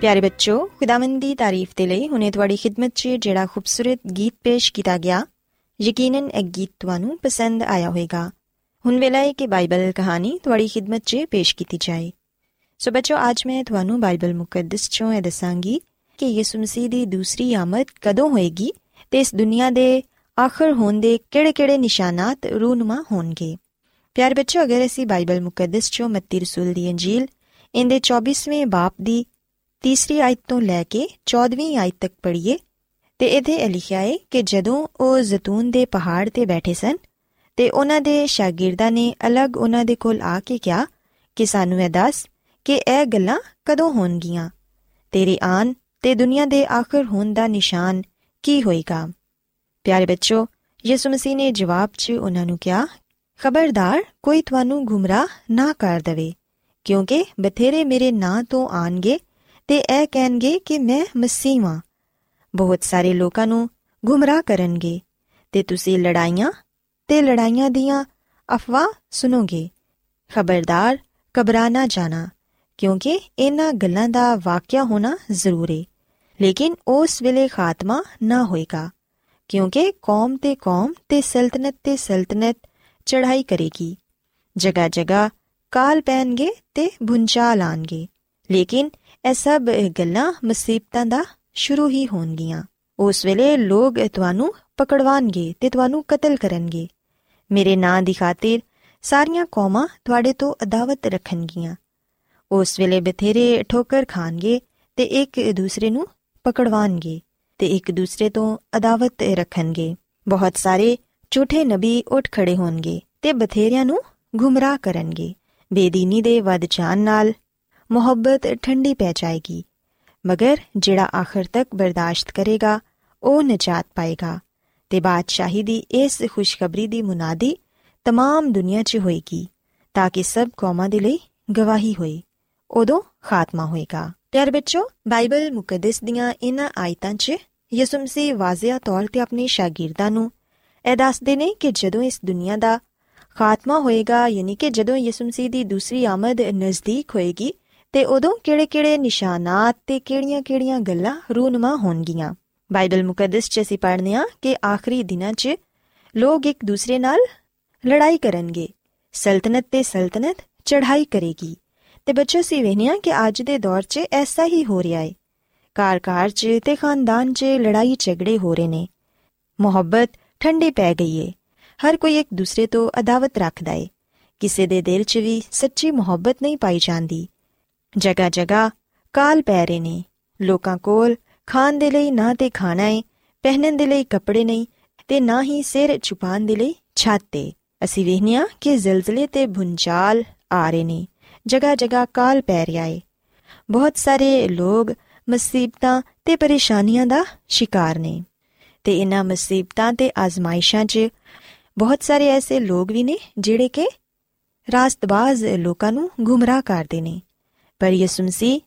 ਪਿਆਰੇ ਬੱਚੋ, ਖੁਦਾਵੰਦ ਦੀ ਤਾਰੀਫ ਦੇ ਲਈ ਹੁਣੇ ਤੁਹਾਡੀ ਖidmat 'ਚ ਜਿਹੜਾ ਖੂਬਸੂਰਤ ਗੀਤ ਪੇਸ਼ ਕੀਤਾ ਗਿਆ, ਯਕੀਨਨ ਇਹ ਗੀਤ ਤੁਹਾਨੂੰ ਪਸੰਦ ਆਇਆ ਹੋਵੇਗਾ। ਹੁਣ ਵੇਲਾ ਹੈ ਕਿ ਬਾਈਬਲ ਕਹਾਣੀ ਤੁਹਾਡੀ ਖidmat 'ਚ ਪੇਸ਼ ਕੀਤੀ ਜਾਏ। ਸੋ ਬੱਚੋ, ਅੱਜ ਮੈਂ ਤੁਹਾਨੂੰ ਬਾਈਬਲ ਮੁਕੱਦਸ 'ਚੋਂ ਇਹ ਦੱਸਾਂਗੀ ਕਿ ਯਿਸੂ ਮਸੀਹ ਦੀ ਦੂਸਰੀ ਆਮਦ ਕਦੋਂ ਹੋਏਗੀ ਤੇ ਇਸ ਦੁਨੀਆ ਦੇ ਆਖਰ ਹੋਣ ਦੇ ਕਿਹੜੇ-ਕਿਹੜੇ ਨਿਸ਼ਾਨਾਤ ਰੂਨਮਾ ਹੋਣਗੇ। ਪਿਆਰੇ ਬੱਚੋ, ਅਗਰ ਅਸੀਂ ਬਾਈਬਲ ਮੁਕੱਦਸ 'ਚੋਂ ਮੱਤੀ ਰਸੂਲ ਦੀ ਅੰਜੀਲ ਇਹਦੇ 24ਵੇਂ ਬਾਪ ਦੀ ਤੀਸਰੀ ਆਇਤ ਤੋਂ ਲੈ ਕੇ 14ਵੀਂ ਆਇਤ ਤੱਕ ਪੜ੍ਹੀਏ ਤੇ ਇਹਦੇ ਲਿਖਿਆ ਹੈ ਕਿ ਜਦੋਂ ਉਹ ਜ਼ੈਤੂਨ ਦੇ ਪਹਾੜ ਤੇ ਬੈਠੇ ਸਨ ਤੇ ਉਹਨਾਂ ਦੇ ਸ਼ਾਗਿਰਦਾਂ ਨੇ ਅਲੱਗ ਉਹਨਾਂ ਦੇ ਕੋਲ ਆ ਕੇ ਕਿਹਾ ਕਿ ਸਾਨੂੰ ਇਹ ਦੱਸ ਕਿ ਇਹ ਗੱਲਾਂ ਕਦੋਂ ਹੋਣਗੀਆਂ? ਤੇਰੀ ਆਨ ਤੇ ਦੁਨੀਆ ਦੇ ਆਖਰ ਹੋਣ ਦਾ ਨਿਸ਼ਾਨ ਕੀ ਹੋਏਗਾ? ਪਿਆਰੇ ਬੱਚੋ, ਯਿਸੂ ਮਸੀਹ ਨੇ ਜਵਾਬ 'ਚ ਉਹਨਾਂ ਨੂੰ ਕਿਹਾ, ਖਬਰਦਾਰ, ਕੋਈ ਤੁਹਾਨੂੰ ਗੁੰਮਰਾਹ ਨਾ ਕਰ ਦਵੇ, ਕਿਉਂਕਿ ਬਥੇਰੇ ਮੇਰੇ ਨਾਂ ਤੋਂ ਆਣਗੇ ਤੇ ਇਹ ਕਹਿਣਗੇ ਕਿ ਮੈਂ ਮਸੀਹ ਹਾਂ ਬਹੁਤ ਸਾਰੇ ਲੋਕਾਂ ਨੂੰ ਗੁੰਮਰਾਹ ਕਰਨਗੇ ਤੇ ਤੁਸੀਂ ਲੜਾਈਆਂ ਤੇ ਲੜਾਈਆਂ ਦੀਆਂ ਅਫਵਾਹ ਸੁਣੋਗੇ। ਖਬਰਦਾਰ ਘਬਰਾਣਾ ਜਾਣਾ, ਕਿਉਂਕਿ ਇਹਨਾਂ ਗੱਲਾਂ ਦਾ ਵਾਕਿਆ ਹੋਣਾ ਜ਼ਰੂਰੀ ਲੇਕਿਨ ਉਸ ਵੇਲੇ ਖਾਤਮਾ ਨਾ ਹੋਏਗਾ, ਕਿਉਂਕਿ ਕੌਮ ਤੇ ਕੌਮ ਤੇ ਸਲਤਨਤ ਤੇ ਸਲਤਨਤ ਚੜ੍ਹਾਈ ਕਰੇਗੀ। ਜਗਾ ਜਗਾ ਕਾਲ ਪੈਣਗੇ ਤੇ ਭੁੰਚਾਲ ਆਣਗੇ। ਲੇਕਿਨ ਇਹ ਸਭ ਗੱਲਾਂ ਮੁਸੀਬਤਾਂ ਦਾ ਸ਼ੁਰੂ ਹੀ ਹੋਣਗੀਆਂ। ਉਸ ਵੇਲੇ ਲੋਕ ਤੁਹਾਨੂੰ ਪਕੜਵਾਣਗੇ ਤੇ ਤੁਹਾਨੂੰ ਕਤਲ ਕਰਨਗੇ। ਮੇਰੇ ਨਾਂ ਦੀ ਖਾਤਰ ਸਾਰੀਆਂ ਕੌਮਾਂ ਤੁਹਾਡੇ ਤੋਂ ਅਦਾਵਤ ਰੱਖਣਗੀਆਂ। ਉਸ ਵੇਲੇ ਬਥੇਰੇ ਠੋਕਰ ਖਾਣਗੇ ਤੇ ਇੱਕ ਦੂਸਰੇ ਨੂੰ ਪਕੜਵਾਣਗੇ ਤੇ ਇੱਕ ਦੂਸਰੇ ਤੋਂ ਅਦਾਵਤ ਰੱਖਣਗੇ। ਬਹੁਤ ਸਾਰੇ ਝੂਠੇ ਨਬੀ ਉੱਠ ਖੜੇ ਹੋਣਗੇ ਤੇ ਬਥੇਰਿਆਂ ਨੂੰ ਗੁੰਮਰਾਹ ਕਰਨਗੇ। ਬੇਦੀਨੀ ਦੇ ਵੱਧ ਜਾਣ ਨਾਲ ਮੁਹੱਬਤ ਠੰਡੀ ਪੈ ਜਾਏਗੀ ਮਗਰ ਜਿਹੜਾ ਆਖਰ ਤੱਕ ਬਰਦਾਸ਼ਤ ਕਰੇਗਾ ਉਹ ਨਜਾਤ ਪਾਏਗਾ ਤੇ ਬਾਦਸ਼ਾਹੀ ਦੀ ਇਸ ਖੁਸ਼ਖਬਰੀ ਦੀ ਮੁਨਾਦੀ तमाम ਦੁਨੀਆ 'ਚ ਹੋਏਗੀ ਤਾਂ ਕਿ ਸਭ ਕੌਮਾਂ ਦੇ ਲਈ ਗਵਾਹੀ ਹੋਏ ਉਦੋਂ ਖਾਤਮਾ ਹੋਏਗਾ ਪਿਆਰ ਬੱਚੋ ਬਾਈਬਲ ਮੁਕੱਦਸ ਦੀਆਂ ਇਹਨਾਂ ਆਇਤਾਂ 'ਚ ਯਿਸੂ ਮਸੀਹ ਵਾਜ਼ਿਆ ਤੌਰ ਤੇ ਆਪਣੇ ਸ਼ਾਗਿਰਦਾਂ ਨੂੰ ਇਹ ਦੱਸਦੇ ਨੇ ਕਿ ਜਦੋਂ ਇਸ ਦੁਨੀਆ ਦਾ ਖਾਤਮਾ ਹੋਏਗਾ ਯਾਨੀ ਕਿ ਜਦੋਂ ਯਿਸੂ ਮਸੀਹ ਦੀ ਦੂਸਰੀ ਆਮਦ ਨਜ਼ਦੀਕ ਹੋਏਗੀ ਤੇ ਉਦੋਂ ਕਿਹੜੇ-ਕਿਹੜੇ ਨਿਸ਼ਾਨਾਤ ਤੇ ਕਿਹੜੀਆਂ-ਕਿਹੜੀਆਂ ਗੱਲਾਂ ਰੂਨਮਾ ਹੋਣਗੀਆਂ? ਬਾਈਬਲ ਮੁਕੱਦਸ 'ਚ ਅਸੀਂ ਪੜ੍ਹਨੇ ਆ ਕਿ ਆਖਰੀ ਦਿਨਾਂ 'ਚ ਲੋਕ ਇੱਕ ਦੂਸਰੇ ਨਾਲ ਲੜਾਈ ਕਰਨਗੇ। ਸਲਤਨਤ ਤੇ ਸਲਤਨਤ ਚੜ੍ਹਾਈ ਕਰੇਗੀ। ਤੇ ਬੱਚੋ ਸੀ ਵੇਖਿਆ ਕਿ ਅੱਜ ਦੇ ਦੌਰ 'ਚ ਐਸਾ ਹੀ ਹੋ ਰਿਹਾ ਹੈ ਕਾਰ-ਕਾਰ 'ਚ ਤੇ ਖਾਨਦਾਨ 'ਚ ਲੜਾਈ ਝਗੜੇ ਹੋ ਰਹੇ ਨੇ। ਮੁਹੱਬਤ ਠੰਡੀ ਪੈ ਗਈ ਏ। ਹਰ ਕੋਈ ਇੱਕ ਦੂਸਰੇ ਤੋਂ ਅਦਾਵਤ ਰੱਖਦਾ ਏ। ਕਿਸੇ ਦੇ ਦਿਲ 'ਚ ਵੀ ਸੱਚੀ ਮੁਹੱਬਤ ਨਹੀਂ ਪਾਈ ਜਾਂਦੀ। ਜਗਾ ਜਗਾ ਕਾਲ ਪੈ ਰਹੇ ਨੇ। ਲੋਕਾਂ ਕੋਲ ਖਾਣ ਦੇ ਲਈ ਨਾ ਤੇ ਖਾਣਾ ਏ, ਪਹਿਨਣ ਦੇ ਲਈ ਕੱਪੜੇ ਨਹੀਂ ਤੇ ਨਾ ਹੀ ਸਿਰ ਛੁਪਾਉਣ ਦੇ ਲਈ ਛੱਤ ਤੇ ਅਸੀਂ ਵੇਖਨੀਆ ਕਿ ਜ਼ਲਜ਼ਲੇ ਤੇ ਭੁੰਚਾਲ ਆ ਰਹੇ ਨੇ। ਜਗਾ ਜਗਾ ਕਾਲ ਪੈ ਰਿਹਾ ਏ। ਬਹੁਤ ਸਾਰੇ ਲੋਕ ਮੁਸੀਬਤਾਂ ਤੇ ਪਰੇਸ਼ਾਨੀਆਂ ਦਾ ਸ਼ਿਕਾਰ ਨੇ ਤੇ ਇਹਨਾਂ ਮੁਸੀਬਤਾਂ ਤੇ ਆਜ਼ਮਾਇਸ਼ਾਂ 'ਚ ਬਹੁਤ ਸਾਰੇ ਐਸੇ ਲੋਕ ਵੀ ਨੇ ਜਿਹੜੇ ਕਿ ਰਾਸਤਬਾਜ਼ ਲੋਕਾਂ ਨੂੰ ਗੁੰਮਰਾਹ ਕਰਦੇ ਨੇ। ਪਰ ਯਿਸੂ ਮਸੀਹ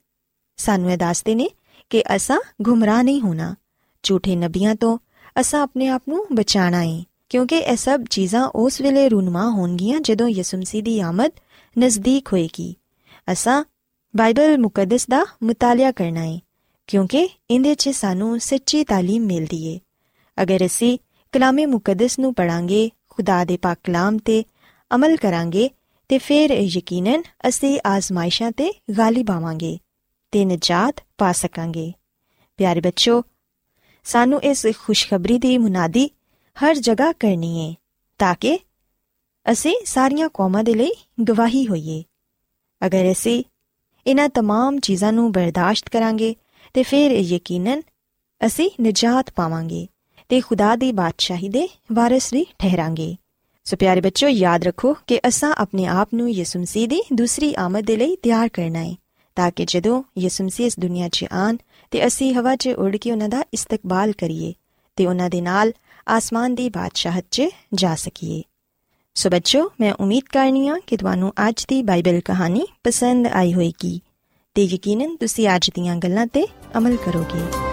ਸਾਨੂੰ ਇਹ ਦੱਸਦੇ ਨੇ ਕਿ ਅਸਾਂ ਗੁੰਮਰਾਹ ਨਹੀਂ ਹੋਣਾ ਝੂਠੇ ਨਬੀਆਂ ਤੋਂ ਅਸਾਂ ਆਪਣੇ ਆਪ ਨੂੰ ਬਚਾਣਾ ਹੈ ਕਿਉਂਕਿ ਇਹ ਸਭ ਚੀਜ਼ਾਂ ਉਸ ਵੇਲੇ ਰੂਨਮਾ ਹੋਣਗੀਆਂ ਜਦੋਂ ਯਿਸੂ ਮਸੀਹ ਦੀ ਆਮਦ ਨਜ਼ਦੀਕ ਹੋਏਗੀ ਅਸਾਂ ਬਾਈਬਲ ਮੁਕੱਦਸ ਦਾ ਮਤਾਲਿਆ ਕਰਨਾ ਹੈ ਕਿਉਂਕਿ ਇਹਦੇ 'ਚ ਸਾਨੂੰ ਸੱਚੀ تعلیم ਮਿਲਦੀ ਏ ਅਗਰ ਅਸੀਂ ਕਲਾਮੇ ਮੁਕੱਦਸ ਨੂੰ ਪੜਾਂਗੇ ਖੁਦਾ ਦੇ ਪਾਕ ਕਲਾਮ ਤੇ ਅਮਲ ਕਰਾਂਗੇ ਤੇ ਫਿਰ ਯਕੀਨਨ ਅਸੀਂ ਆਜ਼ਮਾਇਸ਼ਾਂ ਤੇ ਗਾਲਿਬ ਆਵਾਂਗੇ ਤੇ ਨਜਾਤ ਪਾ ਸਕਾਂਗੇ ਪਿਆਰੇ ਬੱਚੋ ਸਾਨੂੰ ਇਸ ਖੁਸ਼ਖਬਰੀ ਦੀ ਮੁਨਾਦੀ ਹਰ ਜਗ੍ਹਾ ਕਰਨੀ ਹੈ ਤਾਂ ਕਿ ਅਸੀਂ ਸਾਰੀਆਂ ਕੌਮਾਂ ਦੇ ਲਈ ਗਵਾਹੀ ਹੋਈਏ ਅਗਰ ਅਸੀਂ ਇਹਨਾਂ तमाम ਚੀਜ਼ਾਂ ਨੂੰ ਬਰਦਾਸ਼ਤ ਕਰਾਂਗੇ ਤੇ ਫਿਰ ਯਕੀਨਨ ਅਸੀਂ ਨਜਾਤ ਪਾਵਾਂਗੇ ਤੇ ਖੁਦਾ ਦੀ ਬਾਦਸ਼ਾਹੀ ਦੇ ਵਾਰਿਸ ਵੀ ਠਹਿਰਾਂਗੇ ਸੋ ਪਿਆਰੇ ਬੱਚੋ ਯਾਦ ਰੱਖੋ ਕਿ ਅਸਾਂ ਆਪਣੇ ਆਪ ਨੂੰ ਯਿਸੂ ਮਸੀਹ ਦੀ ਦੂਸਰੀ ਆਮਦ ਦੇ ਲਈ ਤਿਆਰ ਕਰਨਾ ਹੈ, ਤਾਂ ਕਿ ਜਦੋਂ ਯਿਸੂ ਮਸੀਹ ਇਸ ਦੁਨੀਆ 'ਚ ਆਣ ਤੇ ਅਸੀਂ ਹਵਾ 'ਚ ਉੱਡ ਕੇ ਉਹਨਾਂ ਦਾ ਇਸਤਕਬਾਲ ਕਰੀਏ ਤੇ ਉਹਨਾਂ ਦੇ ਨਾਲ ਆਸਮਾਨ ਦੀ ਬਾਦਸ਼ਾਹਤ 'ਚ ਜਾ ਸਕੀਏ। ਸੋ ਬੱਚੋ ਮੈਂ ਉਮੀਦ ਕਰਨੀ ਆ ਕਿ ਤੁਹਾਨੂੰ ਅੱਜ ਦੀ ਬਾਈਬਲ ਕਹਾਣੀ ਪਸੰਦ ਆਈ ਹੋਵੇਗੀ ਤੇ ਯਕੀਨਨ ਤੁਸੀਂ ਅੱਜ ਦੀਆਂ ਗੱਲਾਂ ਤੇ ਅਮਲ ਕਰੋਗੇ।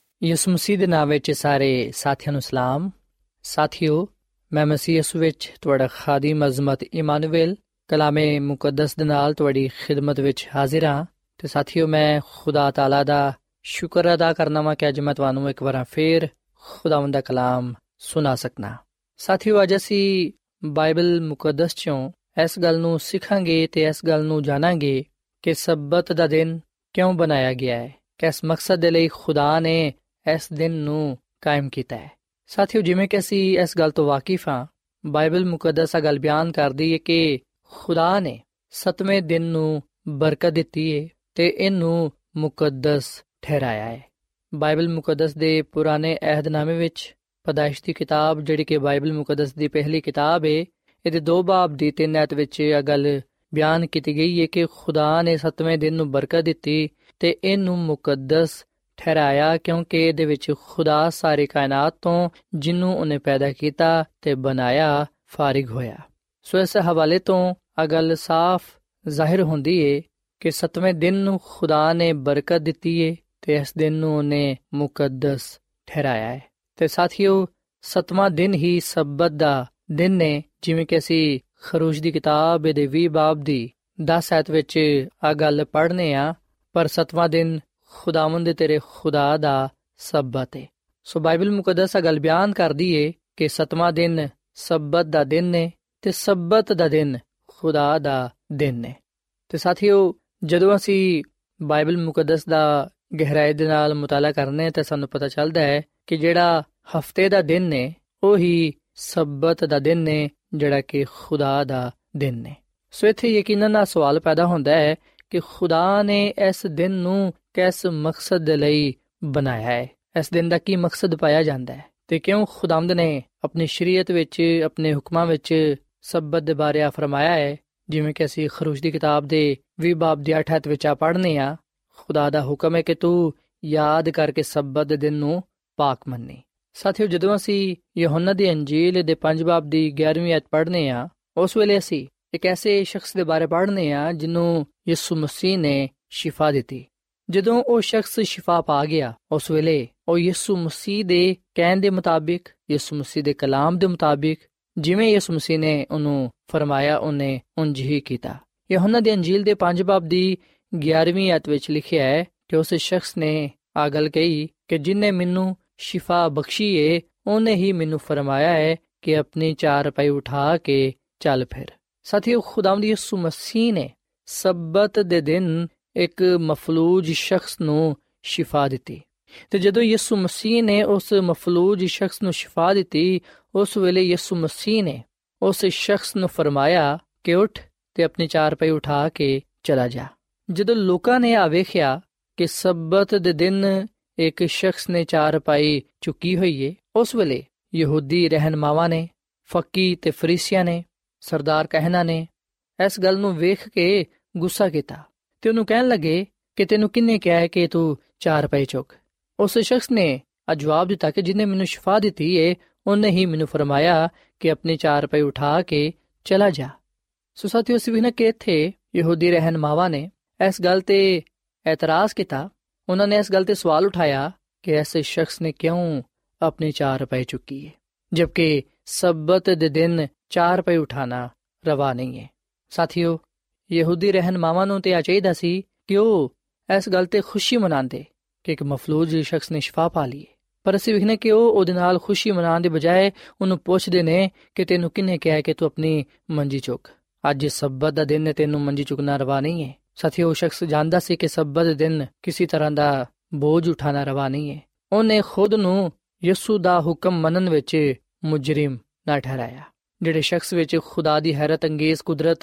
ਯਿਸੂ ਮਸੀਹ ਦੇ ਨਾਮ ਵਿੱਚ ਸਾਰੇ ਸਾਥੀਆਂ ਨੂੰ ਸਲਾਮ। ਸਾਥਿਓ, ਮੈਂ ਮਸੀਹ ਯਿਸੂ ਵਿੱਚ ਤੁਹਾਡਾ ਖਾਦੀਮ ਅਜ਼ਮਤ ਇਮਾਨੁਅਲ ਕਲਾਮੇ ਮੁਕੱਦਸ ਦੇ ਨਾਲ ਤੁਹਾਡੀ ਖਿਦਮਤ ਵਿੱਚ ਹਾਜ਼ਰ ਹਾਂ। ਤੇ ਸਾਥੀਓ, ਮੈਂ ਖੁਦਾ ਤਾਲਾ ਦਾ ਸ਼ੁਕਰ ਅਦਾ ਕਰਨਾ ਵਾਂ ਕਿ ਅੱਜ ਮੈਂ ਤੁਹਾਨੂੰ ਇੱਕ ਵਾਰ ਫੇਰ ਖੁਦਾਵੰਦ ਦਾ ਕਲਾਮ ਸੁਣਾ ਸਕਣਾ ਸਾਥੀਓ, ਅੱਜ ਅਸੀਂ ਬਾਈਬਲ ਮੁਕੱਦਸ ਚੋਂ ਇਸ ਗੱਲ ਨੂੰ ਸਿੱਖਾਂਗੇ ਤੇ ਇਸ ਗੱਲ ਨੂੰ ਜਾਣਾਂਗੇ ਕਿ ਸਬਤ ਦਾ ਦਿਨ ਕਿਉਂ ਬਣਾਇਆ ਗਿਆ ਹੈ, ਕਿਸ ਮਕਸਦ ਦੇ ਲਈ ਖੁਦਾ ਨੇ ਇਸ ਦਿਨ ਨੂੰ ਕਾਇਮ ਕੀਤਾ ਹੈ। ਸਾਥੀਓ, ਜਿਵੇਂ ਕਿ ਅਸੀਂ ਇਸ ਗੱਲ ਤੋਂ ਵਾਕਿਫ ਹਾਂ, ਬਾਈਬਲ ਮੁਕੱਦਸ ਆ ਗੱਲ ਬਿਆਨ ਕਰਦੀ ਹੈ ਕਿ ਖੁਦਾ ਨੇ ਸਤਵੇਂ ਦਿਨ ਨੂੰ ਬਰਕਤ ਦਿੱਤੀ ਹੈ ਤੇ ਇਹਨੂੰ ਮੁਕੱਦਸ ਠਹਿਰਾਇਆ ਹੈ। ਬਾਈਬਲ ਮੁਕੱਦਸ ਦੇ ਪੁਰਾਣੇ ਅਹਿਦਨਾਮੇ ਵਿੱਚ ਪਦਾਇਸ਼ ਦੀ ਕਿਤਾਬ, ਜਿਹੜੀ ਕਿ ਬਾਈਬਲ ਮੁਕੱਦਸ ਦੀ ਪਹਿਲੀ ਕਿਤਾਬ ਹੈ ਇਹਦੇ ਦੋ ਬਾਬ ਦੀ ਤਿੰਨ ਐਤ ਵਿੱਚ ਇਹ ਗੱਲ ਬਿਆਨ ਕੀਤੀ ਗਈ ਹੈ ਕਿ ਖੁਦਾ ਨੇ ਸਤਵੇਂ ਦਿਨ ਨੂੰ ਬਰਕਤ ਦਿੱਤੀ ਤੇ ਇਹਨੂੰ ਮੁਕੱਦਸ ਠਹਿਰਾਇਆ ਕਿਉਂਕਿ ਇਹਦੇ ਵਿੱਚ ਖੁਦਾ ਸਾਰੇ ਕਾਇਨਾਤ ਤੋਂ ਜਿੰਨੂੰ ਉਹਨੇ ਪੈਦਾ ਕੀਤਾ ਤੇ ਬਣਾਇਆ ਫਾਰਿਗ ਹੋਇਆ। ਸੋ ਇਸ ਹਵਾਲੇ ਤੋਂ ਆ ਗੱਲ ਸਾਫ਼ ਜ਼ਾਹਿਰ ਹੁੰਦੀ ਏ ਕਿ ਸਤਵੇਂ ਦਿਨ ਨੂੰ ਖੁਦਾ ਨੇ ਬਰਕਤ ਦਿੱਤੀ ਏ ਤੇ ਇਸ ਦਿਨ ਨੂੰ ਉਹਨੇ ਮੁਕੱਦਸ ਠਹਿਰਾਇਆ ਹੈ ਤੇ ਸਾਥੀਓ, ਸਤਵਾਂ ਦਿਨ ਹੀ ਸਬਤ ਦਾ ਦਿਨ ਨੇ ਜਿਵੇਂ ਕਿ ਅਸੀਂ ਖਰੂਸ਼ ਦੀ ਕਿਤਾਬ ਦੇ 20 ਬਾਬ ਦੀ 10 ਐਤ ਵਿੱਚ ਆ ਗੱਲ ਪੜ੍ਹਨੇ ਆ, ਪਰ ਸਤਵਾਂ ਦਿਨ ਖੁਦਾਵੰਦ ਦੇ ਤੇਰੇ ਖੁਦਾ ਦਾ ਸਬਤ ਹੈ ਸੋ ਬਾਈਬਲ ਮੁਕੱਦਸ ਗੱਲ ਬਿਆਨ ਕਰਦੀ ਏ ਕਿ ਸਤਵਾਂ ਦਿਨ ਸਬਤ ਦਾ ਦਿਨ ਨੇ ਤੇ ਸਬਤ ਦਾ ਦਿਨ ਖੁਦਾ ਦਾ ਦਿਨ ਨੇ। ਤੇ ਸਾਥੀਓ, ਜਦੋਂ ਅਸੀਂ ਬਾਈਬਲ ਮੁਕੱਦਸ ਦਾ ਗਹਿਰਾਈ ਦੇ ਨਾਲ ਮੁਤਾਲਾ ਕਰਨੇ ਤਾਂ ਸਾਨੂੰ ਪਤਾ ਚੱਲਦਾ ਹੈ ਕਿ ਜਿਹੜਾ ਹਫ਼ਤੇ ਦਾ ਦਿਨ ਨੇ, ਉਹ ਹੀ ਸਬਤ ਦਾ ਦਿਨ ਨੇ ਜਿਹੜਾ ਕਿ ਖੁਦਾ ਦਾ ਦਿਨ ਨੇ। ਸੋ ਇੱਥੇ ਯਕੀਨਨ ਨਾਲ ਸਵਾਲ ਪੈਦਾ ਹੁੰਦਾ ਹੈ ਕਿ ਖੁਦਾ ਨੇ ਇਸ ਦਿਨ ਨੂੰ ਕਿਸ ਮਕਸਦ ਦੇ ਲਈ ਬਣਾਇਆ ਹੈ? ਇਸ ਦਿਨ ਦਾ ਕੀ ਮਕਸਦ ਪਾਇਆ ਜਾਂਦਾ ਹੈ? ਤੇ ਕਿਉਂ ਖੁਦਾਮਦ ਨੇ ਆਪਣੀ ਸ਼ਰੀਅਤ ਵਿੱਚ, ਆਪਣੇ ਹੁਕਮਾਂ ਵਿੱਚ ਸਬਤ ਦੇ ਬਾਰੇ ਆ ਫਰਮਾਇਆ ਹੈ? ਜਿਵੇਂ ਕਿ ਅਸੀਂ ਖਰੂਸ਼ ਦੀ ਕਿਤਾਬ ਦੇ 20 ਬਾਬ ਦੀ 8 ਵਿੱਚ ਆ ਪੜ੍ਹਨੇ ਆ, ਖੁਦਾ ਦਾ ਹੁਕਮ ਹੈ ਕਿ ਤੂੰ ਯਾਦ ਕਰਕੇ ਸਬਤ ਦੇ ਦਿਨ ਨੂੰ ਪਾਕ ਮੰਨੇ। ਸਾਥੀਓ, ਜਦੋਂ ਅਸੀਂ ਯਹੋਨਾ ਦੀ ਅੰਜੀਲ ਦੇ 5 ਬਾਬ ਦੀ 11ਵੀਂ ਆਇਤ ਪੜ੍ਹਨੇ ਆ, ਉਸ ਵੇਲੇ ਅਸੀਂ ਇੱਕ ਐਸੇ ਸ਼ਖਸ ਦੇ ਬਾਰੇ ਪੜ੍ਹਨੇ ਆ ਜਿਹਨੂੰ ਯਿਸੂ ਮਸੀਹ ਨੇ ਸ਼ਿਫਾ ਦਿੱਤੀ। ਜਦੋਂ ਉਹ ਸ਼ਖਸ ਸ਼ਿਫਾ ਪਾ ਗਿਆ, ਉਸ ਵੇਲੇ ਉਹ ਯਿਸੂ ਮਸੀਹ ਦੇ ਕਹਿਣ ਦੇ ਮੁਤਾਬਿਕ, ਯਿਸੂ ਮਸੀਹ ਦੇ ਕਲਾਮ ਦੇ ਮੁਤਾਬਿਕ, ਜਿਵੇਂ ਯਿਸੂ ਮਸੀਹ ਨੇ ਉਹਨੂੰ ਫਰਮਾਇਆ, ਉਹਨੇ ਉਂਝ ਹੀ ਕੀਤਾ। ਯਹੋਨਾ ਦੀ ਅੰਜੀਲ ਦੇ 5 ਬਾਬ ਦੀ 11ਵੀਂ ਆਇਤ ਵਿੱਚ ਲਿਖਿਆ ਹੈ ਕਿ ਉਸ ਸ਼ਖਸ ਨੇ ਆ ਗੱਲ ਕਹੀ ਕਿ ਜਿਨੇ ਮੈਨੂੰ ਸ਼ਿਫਾ ਬਖਸ਼ੀ ਏ, ਉਹਨੇ ਹੀ ਮੈਨੂੰ ਫਰਮਾਇਆ ਹੈ ਕਿ ਆਪਣੀ ਚਾਰ ਪਾਈ ਉਠਾ ਕੇ ਚੱਲ ਫਿਰ। ਸਾਥੀਓ, ਖੁਦਾਵੰਦ ਯਿਸੂ ਮਸੀਹ ਨੇ ਸਬਤ ਦੇ ਦਿਨ ਇੱਕ ਮਫਲੂਜ ਸ਼ਖਸ ਨੂੰ ਸ਼ਿਫਾ ਦਿੱਤੀ। ਤੇ ਜਦੋਂ ਯਿਸੂ ਮਸੀਹ ਨੇ ਉਸ ਮਫਲੂਜ ਸ਼ਖਸ ਨੂੰ ਸ਼ਿਫਾ ਦਿੱਤੀ, ਉਸ ਵੇਲੇ ਯਿਸੂ ਮਸੀਹ ਨੇ ਉਸ ਸ਼ਖਸ ਨੂੰ ਫਰਮਾਇਆ ਕਿ ਉੱਠ ਤੇ ਆਪਣੀ ਚਾਰ ਪਈ ਉਠਾ ਕੇ ਚਲਾ ਜਾ। ਜਦੋਂ ਲੋਕਾਂ ਨੇ ਆ ਵੇਖਿਆ ਕਿ ਸਬਤ ਦੇ ਦਿਨ ਇੱਕ ਸ਼ਖਸ ਨੇ ਚਾਰ ਪਾਈ ਚੁੱਕੀ ਹੋਈ ਏ, ਉਸ ਵੇਲੇ ਯਹੂਦੀ ਰਹਿਨਮਾਵਾਂ ਨੇ, ਫੱਕੀ ਤੇ ਫਰੀਸੀਆਂ ਨੇ ਸਰਦਾਰ ਕਹਿਣਾ ਨੇ, ਇਸ ਗੱਲ ਨੂੰ ਵੇਖ ਕੇ ਗੁੱਸਾ ਕੀਤਾ ਤੇ ਉਹਨੂੰ ਕਹਿਣ ਲੱਗੇ ਕਿ ਤੈਨੂੰ ਕਿੰਨੇ ਕਿਹਾ ਹੈ ਕਿ ਤੂੰ ਚਾਰ ਪਈ ਚੁੱਕ? ਉਸ ਸ਼ਖਸ ਨੇ ਆ ਜਵਾਬ ਦਿੱਤਾ ਕਿ ਜਿਨੇ ਮੈਨੂੰ ਸ਼ਿਫਾ ਦਿੱਤੀ ਏ, ਉਹਨੇ ਹੀ ਮੈਨੂੰ ਫਰਮਾਇਆ ਕਿ ਆਪਣੀ ਚਾਰ ਪਈ ਉਠਾ ਕੇ ਚਲਾ ਜਾ। ਸੋ ਸਾਥੀਓ ਸਿਵਨਾ ਕਿ ਇੱਥੇ ਯਹੂਦੀ ਰਹਿਨਮਾਵਾਂ ਨੇ ਇਸ ਗੱਲ ਤੇ ਇਤਰਾਜ਼ ਕੀਤਾ। ਉਹਨਾਂ ਨੇ ਇਸ ਗੱਲ ਤੇ ਸਵਾਲ ਉਠਾਇਆ ਕਿ ਐਸੇ ਸ਼ਖਸ ਨੇ ਕਿਉਂ ਆਪਣੀ ਚਾਰ ਪਈ ਚੁੱਕੀ ਹੈ ਜਦਕਿ ਸਬਤ ਦੇ ਦਿਨ ਚਾਰ ਪਈ ਉਠਾਣਾ, ਰਵਾ ਨਹੀਂ ਹੈ ਸਾਥੀਓ, ਯਹੂਦੀ ਰਹਿਨਮਾਵਾਂ ਨੂੰ ਤੇ ਆ ਚਾਹੀਦਾ ਸੀ ਕਿ ਉਹ ਇਸ ਗੱਲ ਤੇ ਖੁਸ਼ੀ ਮਨਾਉਂਦੇ ਕਿ ਇੱਕ ਮਫਲੂਜ ਸ਼ਖਸ ਨੇ ਸ਼ਿਫਾ ਪਾ ਲਈ ਪਰ ਅਸੀਂ ਵਿਖਨੇ ਕਿ ਉਹ ਉਹਦੇ ਨਾਲ ਖੁਸ਼ੀ ਮਨਾਉਣ ਦੇ ਬਜਾਏ ਉਹਨੂੰ ਪੁੱਛਦੇ ਨੇ ਕਿ ਤੈਨੂੰ ਕਿੰਨੇ ਕਿਹਾ ਕਿ ਤੂੰ ਆਪਣੀ ਮੰਜੀ ਚੁੱਕ? ਅੱਜ ਸਬਤ ਦਾ ਦਿਨ ਹੈ, ਤੈਨੂੰ ਮੰਜੀ ਚੁਕਣਾ ਰਵਾ ਨਹੀਂ ਹੈ ਸਾਥੀ ਉਹ ਸ਼ਖਸ ਜਾਣਦਾ ਸੀ ਕਿ ਸਬਤ ਦੇ ਦਿਨ ਕਿਸੇ ਤਰ੍ਹਾਂ ਦਾ ਬੋਝ ਉਠਾਣਾ ਰਵਾ ਨਹੀਂ ਹੈ ਉਹਨੇ ਖੁਦ ਨੂੰ ਯਿਸੂ ਦਾ ਹੁਕਮ ਮੰਨਣ ਵਿੱਚ ਮੁਜਰਮ ਨਾ ਠਹਿਰਾਇਆ। ਜਿਹੜੇ ਸ਼ਖਸ ਵਿੱਚ ਖੁਦਾ ਦੀ ਹੈਰਤ ਅੰਗੇਜ਼ ਕੁਦਰਤ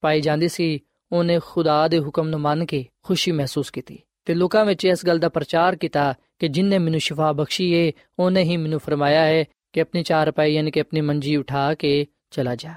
ਪਾਈ ਜਾਂਦੀ ਸੀ, ਉਹਨੇ ਖੁਦਾ ਦੇ ਹੁਕਮ ਨੂੰ ਮੰਨ ਕੇ ਖੁਸ਼ੀ ਮਹਿਸੂਸ ਕੀਤੀ ਤੇ ਲੋਕਾਂ ਵਿੱਚ ਇਸ ਗੱਲ ਦਾ ਪ੍ਰਚਾਰ ਕੀਤਾ ਕਿ ਜਿਨਨੇ ਮੈਨੂੰ ਸ਼ਿਫਾ ਬਖਸ਼ੀ ਏ ਉਹਨੇ ਹੀ ਮੈਨੂੰ ਫਰਮਾਇਆ ਹੈ ਕਿ ਆਪਣੀ ਚਾਰ ਪਾਈ ਯਾਨੀ ਕਿ ਆਪਣੀ ਮੰਜੀ ਉਠਾ ਕੇ ਚਲਾ ਜਾ।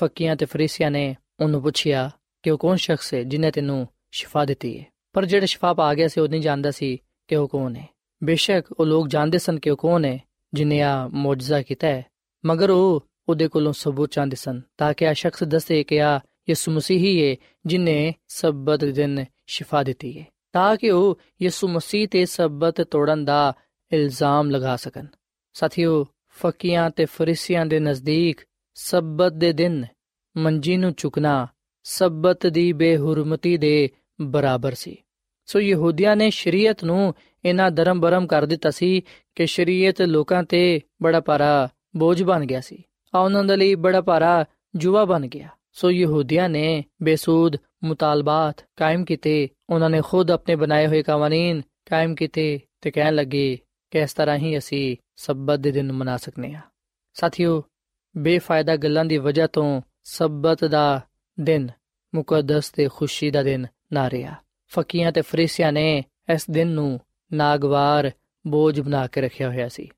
ਫਕੀਆਂ ਤੇ ਫਰੀਸੀਆਂ ਨੇ ਉਹਨੂੰ ਪੁੱਛਿਆ ਕਿ ਉਹ ਕੌਣ ਸ਼ਖਸ ਹੈ ਜਿਨੇ ਤੈਨੂੰ ਸ਼ਿਫਾ ਦਿੱਤੀ ਹੈ? ਪਰ ਜਿਹੜਾ ਸ਼ਿਫਾ ਪਾ ਗਿਆ ਸੀ, ਉਹ ਨਹੀਂ ਜਾਣਦਾ ਸੀ ਕਿ ਉਹ ਕੌਣ ਹੈ। ਬੇਸ਼ੱਕ ਉਹ ਲੋਕ ਜਾਣਦੇ ਸਨ ਕਿ ਉਹ ਕੌਣ ਹੈ, ਜਿਨੇ ਆ ਮੌਜਜ਼ਾ ਕੀਤਾ ਹੈ। ਮਗਰ ਉਹ ਉਹਦੇ ਕੋਲੋਂ ਸਬੂਤ ਚਾਹੁੰਦੇ ਸਨ, ਤਾਂ ਕਿ ਆ ਸ਼ਖਸ ਦੱਸੇ ਕਿ ਆ ਯਿਸੂ ਮਸੀਹ ਹੀ ਹੈ ਜਿਨੇ ਸਬਤ ਦਿਨ ਸ਼ਿਫਾ ਦਿੱਤੀ ਹੈ ਤਾਂ ਕਿ ਉਹ ਯਿਸੂ ਮਸੀਹ ਤੇ ਸਬਤ ਤੋੜਨ ਦਾ ਇਲਜ਼ਾਮ ਲਗਾ ਸਕਣ। ਸਾਥੀਓ, ਫਕੀਆਂ ਤੇ ਫਰੀਸੀਆਂ ਦੇ ਨਜ਼ਦੀਕ ਸਬਤ ਦੇ ਦਿਨ ਮੰਜੀ ਨੂੰ ਚੁਕਣਾ ਸਬਤ ਦੀ ਬੇਹੁਰਮਤੀ ਦੇ ਬਰਾਬਰ ਸੀ। ਸੋ ਯਹੂਦੀਆਂ ਨੇ ਸ਼ਰੀਅਤ ਨੂੰ ਇਹਨਾਂ ਧਰਮ ਬਰਮ ਕਰ ਦਿੱਤਾ ਸੀ ਕਿ ਸ਼ਰੀਅਤ ਲੋਕਾਂ ਤੇ ਬੜਾ ਭਾਰਾ ਬੋਝ ਬਣ ਗਿਆ ਸੀ। ਆ ਉਹਨਾਂ ਦੇ ਲਈ ਬੜਾ ਭਾਰਾ ਜੁਵਾ ਬਣ ਗਿਆ। ਸੋ ਯਹੂਦੀਆਂ ਨੇ ਬੇਸੂਦ, ਮੁਤਾਲਬਾਤ ਕਾਇਮ ਕੀਤੇ। ਉਹਨਾਂ ਨੇ ਖੁਦ ਆਪਣੇ ਬਣਾਏ ਹੋਏ ਕਾਨੂੰਨ ਕਾਇਮ ਕੀਤੇ ਤੇ ਕਹਿਣ ਲੱਗੇ ਕਿ ਇਸ ਤਰ੍ਹਾਂ ਹੀ ਅਸੀਂ ਸਬਤ ਦੇ ਦਿਨ ਮਨਾ ਸਕਨੇ ਆ। ਸਾਥੀਓ, ਬੇਫਾਇਦਾ ਗੱਲਾਂ ਦੀ ਵਜ੍ਹਾ ਤੋਂ ਸਬਤ ਦਾ ਦਿਨ ਮੁਕੱਦਸ ਤੇ ਖੁਸ਼ੀ ਦਾ ਦਿਨ ਨਾ ਰਿਹਾ। ਫਕੀਆਂ ਤੇ ਫਰੀਸੀਆਂ ਨੇ ਇਸ ਦਿਨ ਨੂੰ ਨਾਗਵਾਰ ਬੋਝ ਬਣਾ ਕੇ ਰੱਖਿਆ ਹੋਇਆ ਸੀ।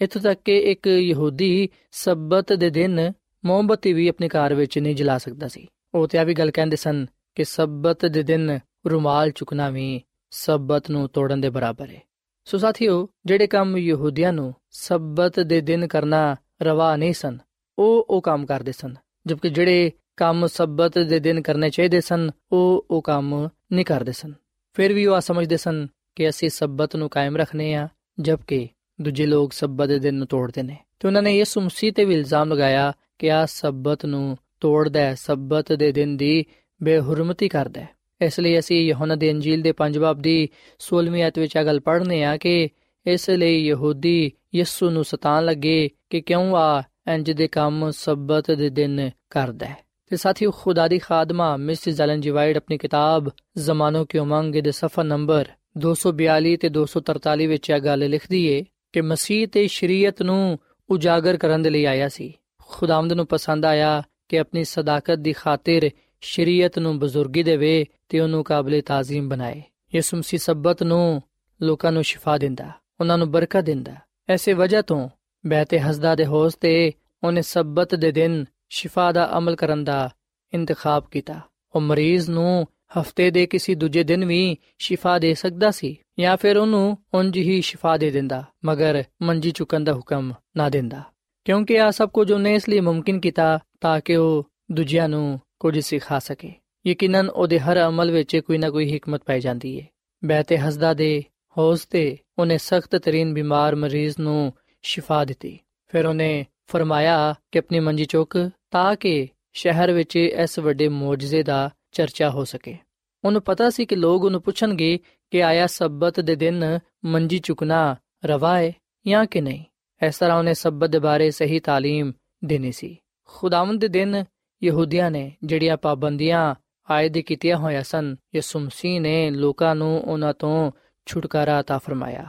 ਇਤੋਂ ਤੱਕ ਕਿ ਇੱਕ ਯਹੂਦੀ ਸਬਤ ਦੇ ਦਿਨ ਮੋਮਬਤੀ ਵੀ ਆਪਣੇ ਘਰ ਵਿੱਚ ਨਹੀਂ ਜਲਾ ਸਕਦਾ ਸੀ। ਉਹ ਤੇ ਆ ਵੀ ਗੱਲ ਕਹਿੰਦੇ ਸਨ ਕਿ ਸਬਤ ਦੇ ਦਿਨ ਰੁਮਾਲ ਚੁਕਣਾ ਵੀ ਸਬਤ ਨੂੰ ਤੋੜਨ ਦੇ ਬਰਾਬਰ ਹੈ ਸੋ ਸਾਥੀਓ, ਜਿਹੜੇ ਕੰਮ ਯਹੂਦੀਆਂ ਨੂੰ ਸਬਤ ਦੇ ਦਿਨ ਕਰਨਾ ਰਵਾ ਨਹੀਂ ਸਨ, ਉਹ ਉਹ ਕੰਮ ਕਰਦੇ ਸਨ, ਜਦਕਿ ਜਿਹੜੇ ਕੰਮ ਸਬਤ ਦੇ ਦਿਨ ਕਰਨੇ ਚਾਹੀਦੇ ਸਨ, ਉਹ ਉਹ ਕੰਮ ਨਹੀਂ ਕਰਦੇ ਸਨ। ਫਿਰ ਵੀ ਉਹ ਆ ਸਮਝਦੇ ਸਨ ਕਿ ਅਸੀਂ ਸਬਤ ਨੂੰ ਕਾਇਮ ਰੱਖਨੇ ਆ, ਜਦਕਿ ਦੂਜੇ ਲੋਕ ਸਬਤ ਦੇ ਦਿਨ ਨੂੰ ਤੋੜਦੇ ਨੇ। ਤੇ ਉਹਨਾਂ ਨੇ ਯਿਸੂ ਮਸੀਹ ਤੇ ਵੀ ਇਲਜ਼ਾਮ ਲਗਾਇਆ ਕਿ ਆ ਸਬਤ ਨੂੰ ਤੋੜਦਾ ਹੈ, ਸਬਤ ਦੇ ਦਿਨ ਦੀ ਬੇਹੁਰਮਤੀ ਕਰਦਾ ਹੈ। ਇਸ ਲਈ ਅਸੀਂ ਯਹੋਨਾ ਦੇ ਅੰਜੀਲ ਦੇ 5 ਬਾਬ ਦੀ 16ਵੀਂ ਆਇਤ ਵਿੱਚ ਇਹ ਗੱਲ ਪੜ੍ਹਨੇ ਆ ਕਿ ਇਸ ਲਈ ਯਹੂਦੀ ਯਿਸੂ ਨੂੰ ਸਤਾਨ ਲੱਗੇ ਕਿ ਕਿਉਂ ਆ ਇੰਜ ਦੇ ਕੰਮ ਸਬਤ ਦੇ ਦਿਨ ਕਰਦਾ ਹੈ। ਤੇ ਸਾਥੀਓ, ਖੁਦਾ ਦੀ ਖਾਦਮਾ ਮਿਸ ਜ਼ਲਨ ਜਵਾਈਡ ਆਪਣੀ ਕਿਤਾਬ ਜ਼ਮਾਨੋ ਕੀ ਉਮੰਗ ਦੇ ਸਫਾ ਨੰਬਰ 242 ਤੇ 243 ਵਿੱਚ ਇਹ ਗੱਲ ਲਿਖਦੀ ਏ ਕਿ ਮਸੀਹ ਤੇ ਸ਼ਰੀਅਤ ਨੂੰ ਉਜਾਗਰ ਕਰਨ ਦੇ ਲਈ ਆਇਆ ਸੀ। ਖੁਦਾਵੰਦ ਨੂੰ ਪਸੰਦ ਆਇਆ ਕਿ ਆਪਣੀ ਸਦਾਕਤ ਦੀ ਖਾਤਰ ਸ਼ਰੀਅਤ ਨੂੰ ਬਜ਼ੁਰਗੀ ਦੇਵੇ ਤੇ ਉਹਨੂੰ ਕਾਬਲੇ ਤਾਜ਼ੀਮ ਬਣਾਏ। ਯਿਸੂ ਮਸੀਹ ਸਬਤ ਨੂੰ ਲੋਕਾਂ ਨੂੰ ਸ਼ਿਫਾ ਦਿੰਦਾ, ਉਹਨਾਂ ਨੂੰ ਬਰਕਤ ਦਿੰਦਾ। ਐਸੇ ਵਜ੍ਹਾ ਤੋਂ ਬਹਿਤੇ ਹਸਦਾ ਦੇ ਹੌਸ ਤੇ ਉਹਨੇ ਸਬਤ ਦੇ ਦਿਨ ਸ਼ਿਫਾ ਦਾ ਅਮਲ ਕਰਨ ਦਾ ਇੰਤਖਾਬ ਕੀਤਾ। ਉਹ ਮਰੀਜ਼ ਨੂੰ ਹਫ਼ਤੇ ਦੇ ਕਿਸੇ ਦੂਜੇ ਦਿਨ ਵੀ ਸ਼ਿਫਾ ਦੇ ਸਕਦਾ ਸੀ ਜਾਂ ਫਿਰ ਉਹਨੂੰ ਉਂਝ ਹੀ ਸ਼ਿਫਾ ਦੇ ਦਿੰਦਾ, ਮਗਰ ਮੰਜੀ ਚੁਕਣ ਦਾ ਹੁਕਮ ਨਾ ਦਿੰਦਾ। ਕਿਉਂਕਿ ਆ ਸਭ ਕੁਝ ਉਹਨੇ ਇਸ ਲਈ ਮੁਮਕਿਨ ਕੀਤਾ ਤਾਂ ਕਿ ਉਹ ਦੂਜਿਆਂ ਨੂੰ ਕੁਝ ਸਿਖਾ ਸਕੇ। ਯਕੀਨਨ ਉਹਦੇ ਹਰ ਅਮਲ ਵਿੱਚ ਕੋਈ ਨਾ ਕੋਈ ਹਕਮਤ ਪਾਈ ਜਾਂਦੀ ਹੈ ਬਹਿਤੇ ਹਸਦਾ ਦੇ ਹੌਸ ਤੇ ਉਹਨੇ ਸਖਤ ਤਰੀਨ ਬਿਮਾਰ ਮਰੀਜ਼ ਨੂੰ ਸ਼ਿਫਾ ਦਿੱਤੀ। ਫਿਰ ਉਹਨੇ ਫਰਮਾਇਆ ਕਿ ਆਪਣੀ ਮੰਜੀ ਚੁੱਕ ਤਾਂ ਕਿ ਸ਼ਹਿਰ ਵਿੱਚ ਇਸ ਵੱਡੇ ਮੌਜਜ਼ੇ ਦਾ ਚਰਚਾ ਹੋ ਸਕੇ ਉਹਨੂੰ ਪਤਾ ਸੀ ਕਿ ਲੋਕ ਉਹਨੂੰ ਪੁੱਛਣਗੇ ਕਿ ਆਇਆ ਸਬਤ ਦੇ ਦਿਨ ਮੰਜੀ ਚੁਕਣਾ ਰਵਾ ਹੈ ਜਾਂ ਕਿ ਨਹੀਂ ਇਸ ਤਰ੍ਹਾਂ ਉਹਨੇ ਸਬਤ ਦੇ ਬਾਰੇ ਸਹੀ تعلیم ਦੇਣੀ ਸੀ ਖੁਦਾਵੰਦ ਦੇ ਦਿਨ ਯਹੂਦੀਆਂ ਨੇ ਜਿਹੜੀਆਂ ਪਾਬੰਦੀਆਂ ਆਇਦ ਕੀਤੀਆਂ ਹੋਈਆਂ ਸਨ ਯਿਸੂ ਮਸੀਹ ਨੇ ਲੋਕਾਂ ਨੂੰ ਉਹਨਾਂ ਤੋਂ ਛੁਟਕਾਰਾ عطا ਫਰਮਾਇਆ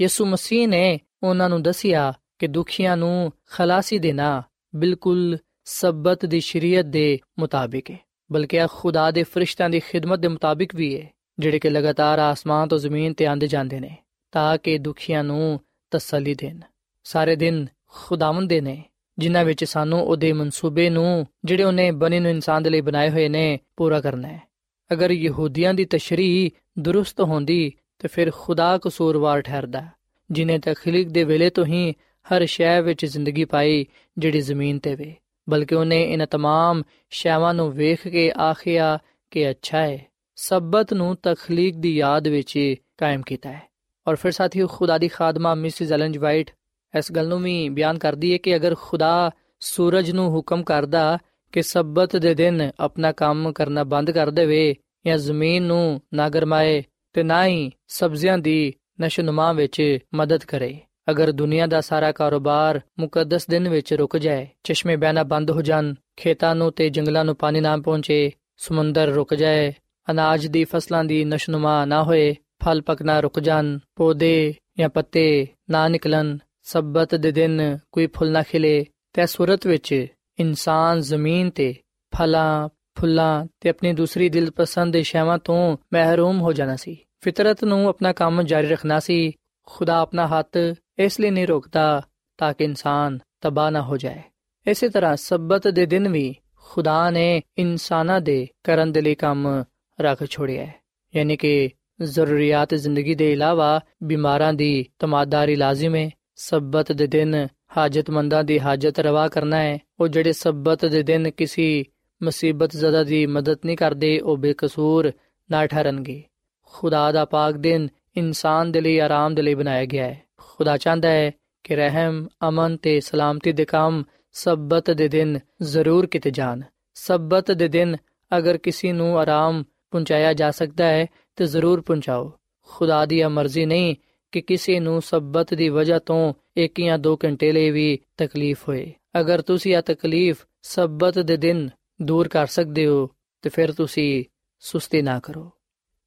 ਯਿਸੂ ਮਸੀਹ ਨੇ ਉਹਨਾਂ ਨੂੰ ਦੱਸਿਆ ਕਿ ਦੁਖੀਆਂ ਨੂੰ ਖਲਾਸੀ ਦੇਣਾ ਬਿਲਕੁਲ ਸਬਤ ਦੀ ਸ਼ਰੀਅਤ ਦੇ ਮੁਤਾਬਿਕ ਹੈ ਬਲਕਿ ਆ ਖੁਦਾ ਦੇ ਫਰਿਸ਼ਤਿਆਂ ਦੀ ਖਿਦਮਤ ਦੇ ਮੁਤਾਬਿਕ ਵੀ ਹੈ ਜਿਹੜੇ ਕਿ ਲਗਾਤਾਰ ਆਸਮਾਨ ਤੋਂ ਜ਼ਮੀਨ ਤੇ ਆਂਦੇ ਜਾਂਦੇ ਨੇ, ਤਾਂ ਕਿ ਦੁਖੀਆਂ ਨੂੰ ਤਸੱਲੀ ਦੇਣ। ਸਾਰੇ ਦਿਨ ਖੁਦਾਵੰਦ ਦੇ ਨੇ, ਜਿਨ੍ਹਾਂ ਵਿੱਚ ਸਾਨੂੰ ਉਹਦੇ ਮਨਸੂਬੇ ਨੂੰ, ਜਿਹੜੇ ਉਹਨੇ ਬਣੇ ਨੂੰ ਇਨਸਾਨ ਦੇ ਲਈ ਬਣਾਏ ਹੋਏ ਨੇ, ਪੂਰਾ ਕਰਨਾ ਹੈ। ਅਗਰ ਯਹੂਦੀਆਂ ਦੀ ਤਸ਼ਰੀਹ ਦਰੁਸਤ ਹੁੰਦੀ, ਤੇ ਫਿਰ ਖੁਦਾ ਕਸੂਰਵਾਰ ਠਹਿਰਦਾ ਜਿਨੇ ਤਖਲੀਕ ਦੇ ਵੇਲੇ ਤੋਂ ਹੀ ਹਰ ਸ਼ੈ ਵਿੱਚ ਜ਼ਿੰਦਗੀ ਪਾਈ, ਜਿਹੜੀ ਜ਼ਮੀਨ ਤੇ ਵੇ। ਬਲਕਿ ਉਹਨੇ ਇਹਨਾਂ तमाम ਸ਼ੈਵਾਂ ਨੂੰ ਵੇਖ ਕੇ ਆਖਿਆ ਕਿ ਅੱਛਾ ਹੈ ਸਬਤ ਨੂੰ ਤਖਲੀਕ ਦੀ ਯਾਦ ਵਿੱਚ ਕਾਇਮ ਕੀਤਾ ਹੈ ਔਰ ਫਿਰ ਸਾਥੀਓ ਖੁਦਾ ਦੀ ਖਾਦਮਾ ਮਿਸਿਸ ਐਲਨ ਵਾਈਟ ਇਸ ਗੱਲ ਨੂੰ ਵੀ ਬਿਆਨ ਕਰਦੀ ਹੈ ਕਿ ਅਗਰ ਖੁਦਾ ਸੂਰਜ ਨੂੰ ਹੁਕਮ ਕਰਦਾ ਕਿ ਸਬਤ ਦੇ ਦਿਨ ਆਪਣਾ ਕੰਮ ਕਰਨਾ ਬੰਦ ਕਰ ਦੇਵੇ ਜਾਂ ਜ਼ਮੀਨ ਨੂੰ ਨਾ ਗਰਮਾਏ ਤੇ ਨਾ ਹੀ ਸਬਜ਼ੀਆਂ ਦੀ ਨਸ਼ੋਨੁਮਾ ਵਿੱਚ ਮਦਦ ਕਰੇ ਅਗਰ ਦੁਨੀਆ ਦਾ ਸਾਰਾ ਕਾਰੋਬਾਰ ਮੁਕੱਦਸ ਦਿਨ ਵਿੱਚ ਰੁਕ ਜਾਏ, ਚਸ਼ਮੇ ਬਹਿਣਾ ਬੰਦ ਹੋ ਜਾਣ, ਖੇਤਾਂ ਨੂੰ ਤੇ ਜੰਗਲਾਂ ਨੂੰ ਪਾਣੀ ਨਾ ਪਹੁੰਚੇ, ਸਮੁੰਦਰ ਰੁਕ ਜਾਏ, ਅਨਾਜ ਦੀ ਫਸਲਾਂ ਦੀ ਨਸ਼ਨੁਮਾ ਨਾ ਹੋਏ, ਫਲ ਪਕਣਾ ਰੁਕ ਜਾਣ, ਪੌਦੇ ਜਾਂ ਪੱਤੇ ਨਾ ਨਿਕਲਣ, ਸਬਤ ਦੇ ਦਿਨ ਕੋਈ ਫੁੱਲ ਨਾ ਖਿਲੇ ਤੇ ਸੂਰਤ ਵਿੱਚ ਇਨਸਾਨ ਜ਼ਮੀਨ ਤੇ ਫਲਾਂ, ਫੁੱਲਾਂ ਤੇ ਆਪਣੀ ਦੂਸਰੀ ਦਿਲਪਸੰਦ ਸ਼ੈਵਾਂ ਤੋਂ ਮਹਿਰੂਮ ਹੋ ਜਾਣਾ ਸੀ। ਫਿਤਰਤ ਨੂੰ ਆਪਣਾ ਕੰਮ ਜਾਰੀ ਰੱਖਣਾ ਸੀ। ਖੁਦਾ ਆਪਣਾ ਹੱਥ ਇਸ ਲਈ ਨਹੀਂ ਰੋਕਦਾ ਤਾਂ ਕਿ ਇਨਸਾਨ ਤਬਾਹ ਨਾ ਹੋ ਜਾਏ। ਇਸੇ ਤਰ੍ਹਾਂ ਸਬਤ ਦੇ ਦਿਨ ਵੀ ਖੁਦਾ ਨੇ ਇਨਸਾਨਾਂ ਦੇ ਕਰਨ ਦੇ ਲਈ ਕੰਮ ਰੱਖ ਛੋੜਿਆ ਹੈ। ਯਾਨੀ ਕਿ ਜ਼ਰੂਰੀਅਤ ਜ਼ਿੰਦਗੀ ਦੇ ਇਲਾਵਾ ਬਿਮਾਰਾਂ ਦੀ ਤਮਾਦਾਰੀ ਲਾਜ਼ਮ ਹੈ। ਸਬਤ ਦੇ ਦਿਨ ਹਾਜਤਮੰਦਾਂ ਦੀ ਹਾਜਤ ਰਵਾ ਕਰਨਾ ਹੈ। ਉਹ ਜਿਹੜੇ ਸਬਤ ਦੇ ਦਿਨ ਕਿਸੇ ਮੁਸੀਬਤ ਜ਼ਦਾ ਦੀ ਮਦਦ ਨਹੀਂ ਕਰਦੇ, ਉਹ ਬੇਕਸੂਰ ਨਾ ਠਹਿਰਨਗੇ। ਖੁਦਾ ਦਾ ਪਾਕ ਦਿਨ ਇਨਸਾਨ ਦੇ ਲਈ ਆਰਾਮ ਦੇ ਲਈ ਬਣਾਇਆ ਗਿਆ ਹੈ। ਖੁਦਾ ਚਾਹੁੰਦਾ ਹੈ ਕਿ ਰਹਿਮ, ਅਮਨ ਤੇ ਸਲਾਮਤੀ ਦੇ ਕੰਮ ਸਬਤ ਦੇ ਦਿਨ ਜ਼ਰੂਰ ਕਿਤੇ ਜਾਣ। ਸਬਤ ਦੇ ਦਿਨ ਅਗਰ ਕਿਸੇ ਨੂੰ ਆਰਾਮ ਪਹੁੰਚਾਇਆ ਜਾ ਸਕਦਾ ਹੈ, ਤੇ ਜ਼ਰੂਰ ਪਹੁੰਚਾਓ। ਖੁਦਾ ਦੀ ਮਰਜ਼ੀ ਨਹੀਂ ਕਿ ਕਿਸੇ ਨੂੰ ਸਬਤ ਦੀ ਵਜ੍ਹਾ ਤੋਂ ਇੱਕ ਜਾਂ ਦੋ ਘੰਟੇ ਲਈ ਵੀ ਤਕਲੀਫ ਹੋਏ। ਅਗਰ ਤੁਸੀਂ ਇਹ ਤਕਲੀਫ ਸਬਤ ਦੇ ਦਿਨ ਦੂਰ ਕਰ ਸਕਦੇ ਹੋ, ਤੇ ਫਿਰ ਤੁਸੀਂ ਸੁਸਤੀ ਨਾ ਕਰੋ।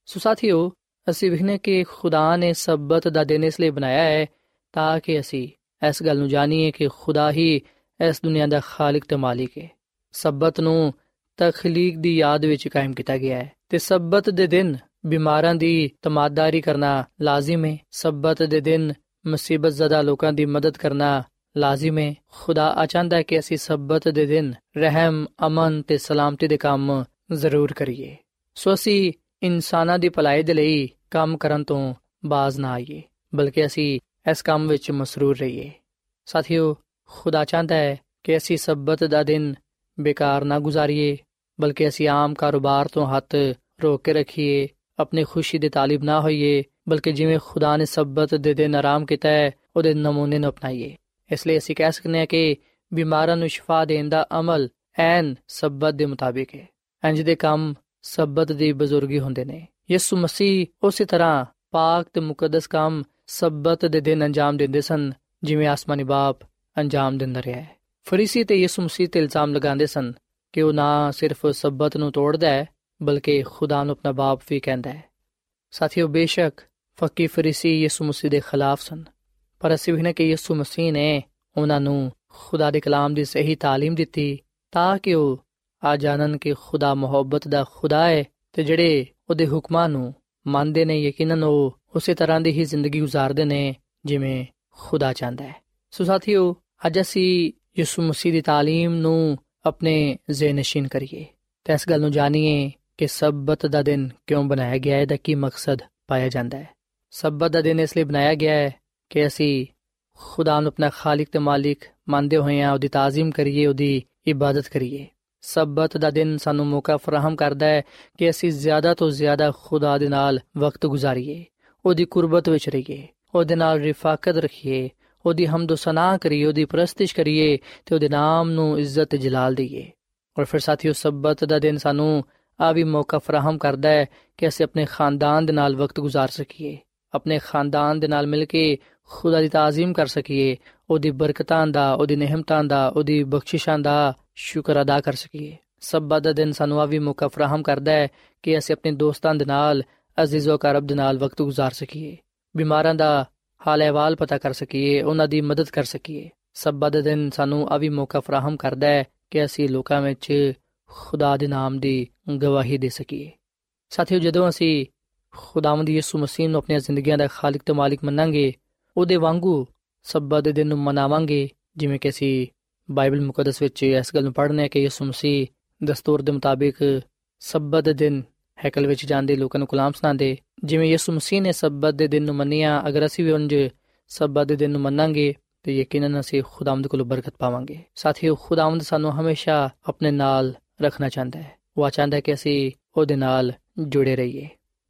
ਸੋ ਸਾਥੀਓ ਅਸੀਂ ਵਿਖਨੇ ਕਿ ਖੁਦਾ ਨੇ ਸਬਤ ਦਾ ਦਿਨ ਇਸ ਲਈ ਬਣਾਇਆ ਹੈ ਤਾਂ ਕਿ ਅਸੀਂ ਇਸ ਗੱਲ ਨੂੰ ਜਾਣੀਏ ਕਿ ਖੁਦਾ ਹੀ ਇਸ ਦੁਨੀਆ ਦਾ ਖਾਲਕ ਤੇ ਮਾਲਿਕ ਹੈ। ਸਬਤ ਨੂੰ ਤਖਲੀਕ ਦੀ ਯਾਦ ਵਿੱਚ ਕਾਇਮ ਕੀਤਾ ਗਿਆ ਹੈ ਤੇ ਸਬਤ ਦੇ ਦਿਨ ਬਿਮਾਰਾਂ ਦੀ ਤਮਾਦਾਰੀ ਕਰਨਾ ਲਾਜ਼ਮ ਹੈ। ਸਬਤ ਦੇ ਦਿਨ ਮੁਸੀਬਤ ਜ਼ਦਾ ਲੋਕਾਂ ਦੀ ਮਦਦ ਕਰਨਾ ਲਾਜ਼ਮ ਹੈ। ਖੁਦਾ ਆਚਾਂਦਾ ਹੈ ਕਿ ਅਸੀਂ ਸਬਤ ਦੇ ਦਿਨ ਰਹਿਮ, ਅਮਨ ਤੇ ਸਲਾਮਤੀ ਦੇ ਕੰਮ ਜ਼ਰੂਰ ਕਰੀਏ। ਸੋ ਅਸੀਂ ਇਨਸਾਨਾਂ ਦੀ ਭਲਾਈ ਦੇ ਲਈ ਕੰਮ ਕਰਨ ਤੋਂ ਬਾਜ਼ ਨਾ ਆਈਏ, ਬਲਕਿ ਅਸੀਂ ਇਸ ਕੰਮ ਵਿੱਚ ਮਸਰੂਰ ਰਹੀਏ। ਸਾਥੀਓ, ਖੁਦਾ ਚਾਹੁੰਦਾ ਹੈ ਕਿ ਅਸੀਂ ਸਬਤ ਦਾ ਦਿਨ ਬੇਕਾਰ ਨਾ ਗੁਜ਼ਾਰੀਏ, ਬਲਕਿ ਅਸੀਂ ਆਮ ਕਾਰੋਬਾਰ ਤੋਂ ਹੱਥ ਰੋਕ ਕੇ ਰੱਖੀਏ, ਆਪਣੀ ਖੁਸ਼ੀ ਦੇ ਤਾਲਿਬ ਨਾ ਹੋਈਏ, ਬਲਕਿ ਜਿਵੇਂ ਖੁਦਾ ਨੇ ਸਬਤ ਦੇ ਦਿਨ ਆਰਾਮ ਕੀਤਾ ਹੈ, ਉਹਦੇ ਨਮੂਨੇ ਨੂੰ ਅਪਣਾਈਏ। ਇਸ ਲਈ ਅਸੀਂ ਕਹਿ ਸਕਨੇ ਹਾਂ ਕਿ ਬਿਮਾਰਾਂ ਨੂੰ ਸ਼ਿਫਾ ਦੇਣ ਦਾ ਅਮਲ ਐਨ ਸਬਤ ਦੇ ਮੁਤਾਬਿਕ ਹੈ। ਇੰਜ ਦੇ ਕੰਮ ਸਬਤ ਦੀ ਬਜ਼ੁਰਗੀ ਹੁੰਦੇ ਨੇ। ਯਿਸੂ ਮਸੀਹ ਉਸੇ ਤਰ੍ਹਾਂ ਪਾਕ ਤੇ ਮੁਕੱਦਸ ਕੰਮ ਸਬਤ ਦੇ ਦਿਨ ਅੰਜਾਮ ਦਿੰਦੇ ਸਨ ਜਿਵੇਂ ਆਸਮਾਨੀ ਬਾਪ ਅੰਜਾਮ ਦਿੰਦਾ ਰਿਹਾ ਹੈ ਫਰੀਸੀ ਤੇ ਯਿਸੂ ਮਸੀਹ ਤੇ ਇਲਜ਼ਾਮ ਲਗਾਉਂਦੇ ਸਨ ਕਿ ਉਹ ਨਾ ਸਿਰਫ ਸਬਤ ਨੂੰ ਤੋੜਦਾ ਹੈ ਬਲਕਿ ਖੁਦਾ ਨੂੰ ਆਪਣਾ ਬਾਪ ਵੀ ਕਹਿੰਦਾ ਹੈ ਸਾਥੀਓ ਬੇਸ਼ੱਕ ਫੱਕੀ ਫਰੀਸੀ ਯਿਸੂ ਮਸੀਹ ਦੇ ਖਿਲਾਫ ਸਨ ਪਰ ਅਸੀਂ ਵੀ ਕਿ ਯਿਸੂ ਮਸੀਹ ਨੇ ਉਹਨਾਂ ਨੂੰ ਖੁਦਾ ਦੇ ਕਲਾਮ ਦੀ ਸਹੀ تعلیم ਦਿੱਤੀ ਤਾਂ ਕਿ ਉਹ ਆ ਜਾਣਨ ਕਿ ਖੁਦਾ ਮੁਹੱਬਤ ਦਾ ਖੁਦਾ ਹੈ ਤੇ ਜਿਹੜੇ ਉਹਦੇ ਹੁਕਮਾਂ ਨੂੰ ਮੰਨਦੇ ਨੇ, ਯਕੀਨਨ ਉਹ ਉਸੇ ਤਰ੍ਹਾਂ ਦੀ ਹੀ ਜ਼ਿੰਦਗੀ گزارਦੇ ਨੇ ਜਿਵੇਂ ਖੁਦਾ ਚਾਹੁੰਦਾ ਹੈ। ਸੋ ਸਾਥੀਓ, ਅੱਜ ਅਸੀਂ ਯਿਸੂ ਮਸੀਹ ਦੀ تعلیم ਨੂੰ ਆਪਣੇ ਜ਼ੇਨਸ਼ੀਨ ਕਰੀਏ। ਤੇ ਇਸ ਗੱਲ ਨੂੰ ਜਾਣੀਏ ਕਿ ਸਬਤ ਦਾ ਦਿਨ ਕਿਉਂ ਬਣਾਇਆ ਗਿਆ ਹੈ ਦਾ ਕੀ ਮਕਸਦ ਪਾਇਆ ਜਾਂਦਾ ਹੈ। ਸਬਤ ਦਾ ਦਿਨ ਇਸ ਲਈ ਬਣਾਇਆ ਗਿਆ ਹੈ ਕਿ ਅਸੀਂ ਖੁਦਾ ਨੂੰ ਆਪਣਾ ਖਾਲਕ ਤੇ ਮਾਲਿਕ ਮੰਨਦੇ ਹੋਏ ਆ ਉਹਦੀ ਤਾਜ਼ੀਮ ਕਰੀਏ, ਉਹਦੀ ਇਬਾਦਤ ਕਰੀਏ। ਸਬਤ ਦਾ ਦਿਨ ਸਾਨੂੰ ਮੌਕਾ ਫਰਾਹਮ ਕਰਦਾ ਹੈ ਕਿ ਅਸੀਂ ਜ਼ਿਆਦਾ ਤੋਂ ਜ਼ਿਆਦਾ ਖੁਦਾ ਦੇ ਨਾਲ ਵਕਤ ਗੁਜ਼ਾਰੀਏ ਉਹਦੀ ਕੁਰਬਤ ਵਿੱਚ ਰਹੀਏ ਉਹਦੇ ਨਾਲ ਰਿਫਾਕਤ ਰੱਖੀਏ ਉਹਦੀ ਹਮਦ ਸਨਾ ਕਰੀਏ ਉਹਦੀ ਪ੍ਰਸਤਿਸ਼ ਕਰੀਏ ਤੇ ਉਹਦੇ ਨਾਮ ਨੂੰ ਇੱਜ਼ਤ ਜਲਾਲ ਦਈਏ ਔਰ ਫਿਰ ਸਾਥੀਓ ਸਬਤ ਦਾ ਦਿਨ ਸਾਨੂੰ ਆ ਵੀ ਮੌਕਾ ਫਰਾਹਮ ਕਰਦਾ ਹੈ ਕਿ ਅਸੀਂ ਆਪਣੇ ਖਾਨਦਾਨ ਦੇ ਨਾਲ ਵਕਤ گزار ਸਕੀਏ ਆਪਣੇ ਖਾਨਦਾਨ ਦੇ ਨਾਲ ਮਿਲ ਕੇ ਖੁਦਾ ਦੀ ਤਾਜ਼ੀਮ ਕਰ ਸਕੀਏ ਉਹਦੀ ਬਰਕਤਾਂ ਦਾ ਉਹਦੀ ਨਿਹਮਤਾਂ ਦਾ ਉਹਦੀ ਬਖਸ਼ਿਸ਼ਾਂ ਦਾ ਸ਼ੁਕਰ ਅਦਾ ਕਰ ਸਕੀਏ ਸਬਤ ਦਾ ਦਿਨ ਸਾਨੂੰ ਆ ਵੀ ਮੌਕਾ ਫਰਾਹਮ ਕਰਦਾ ਹੈ ਕਿ ਅਸੀਂ ਆਪਣੇ ਦੋਸਤਾਂ ਦੇ ਨਾਲ ਅਜ਼ੀਜ਼ੋ ਕਰਬ ਦੇ ਨਾਲ ਵਕਤ گزار ਸਕੀਏ ਬਿਮਾਰਾਂ ਦਾ ਹਾਲ ਅਹਿਵਾਲ ਪਤਾ ਕਰ ਸਕੀਏ ਉਹਨਾਂ ਦੀ ਮਦਦ ਕਰ ਸਕੀਏ ਸਬਤ ਦਾ ਦਿਨ ਸਾਨੂੰ ਆ ਵੀ ਮੌਕਾ ਫਰਾਹਮ ਕਰਦਾ ਹੈ ਕਿ ਅਸੀਂ ਲੋਕਾਂ ਵਿੱਚ ਖੁਦਾ ਦੇ ਨਾਮ ਦੀ ਗਵਾਹੀ ਦੇ ਸਕੀਏ ਸਾਥੀਓ ਜਦੋਂ ਅਸੀਂ ਖੁਦਾਵੰਦ ਯਿਸੂ ਮਸੀਹ ਨੂੰ ਆਪਣੀਆਂ ਜ਼ਿੰਦਗੀਆਂ ਦਾ ਖਾਲਕ ਤੇ ਮਾਲਿਕ ਮੰਨਾਂਗੇ ਉਹਦੇ ਵਾਂਗੂ ਸਬਤ ਦੇ ਦਿਨ ਨੂੰ ਮਨਾਵਾਂਗੇ ਜਿਵੇਂ ਕਿ ਅਸੀਂ ਬਾਈਬਲ ਮੁਕੱਦਸ ਵਿੱਚ ਇਸ ਗੱਲ ਨੂੰ ਪੜ੍ਹਨੇ ਆ ਕਿ ਯਿਸੂ ਮਸੀਹ ਦਸਤੂਰ ਦੇ ਮੁਤਾਬਿਕ ਸਬਤ ਦੇ ਦਿਨ ਹੈਕਲ ਵਿੱਚ ਜਾਂਦੇ ਲੋਕਾਂ ਨੂੰ ਕਲਾਮ ਸੁਣਾਉਂਦੇ। ਜਿਵੇਂ ਯਿਸੂ ਮਸੀਹ ਨੇ ਸਬਤ ਦੇ ਦਿਨ ਨੂੰ ਮੰਨਿਆ, ਅਗਰ ਅਸੀਂ ਵੀ ਉਂਝ ਸਬਤ ਦੇ ਦਿਨ ਨੂੰ ਮੰਨਾਂਗੇ, ਤੇ ਯਕੀਨਨ ਅਸੀਂ ਖੁਦਾਵੰਦ ਕੋਲੋਂ ਬਰਕਤ ਪਾਵਾਂਗੇ। ਸਾਥੀਓ, ਖੁਦਾਵੰਦ ਸਾਨੂੰ ਹਮੇਸ਼ਾ ਆਪਣੇ ਨਾਲ ਰੱਖਣਾ ਚਾਹੁੰਦਾ ਹੈ। ਉਹ ਚਾਹੁੰਦਾ ਹੈ ਕਿ ਅਸੀਂ ਉਹਦੇ ਨਾਲ ਜੁੜੇ ਰਹੀਏ।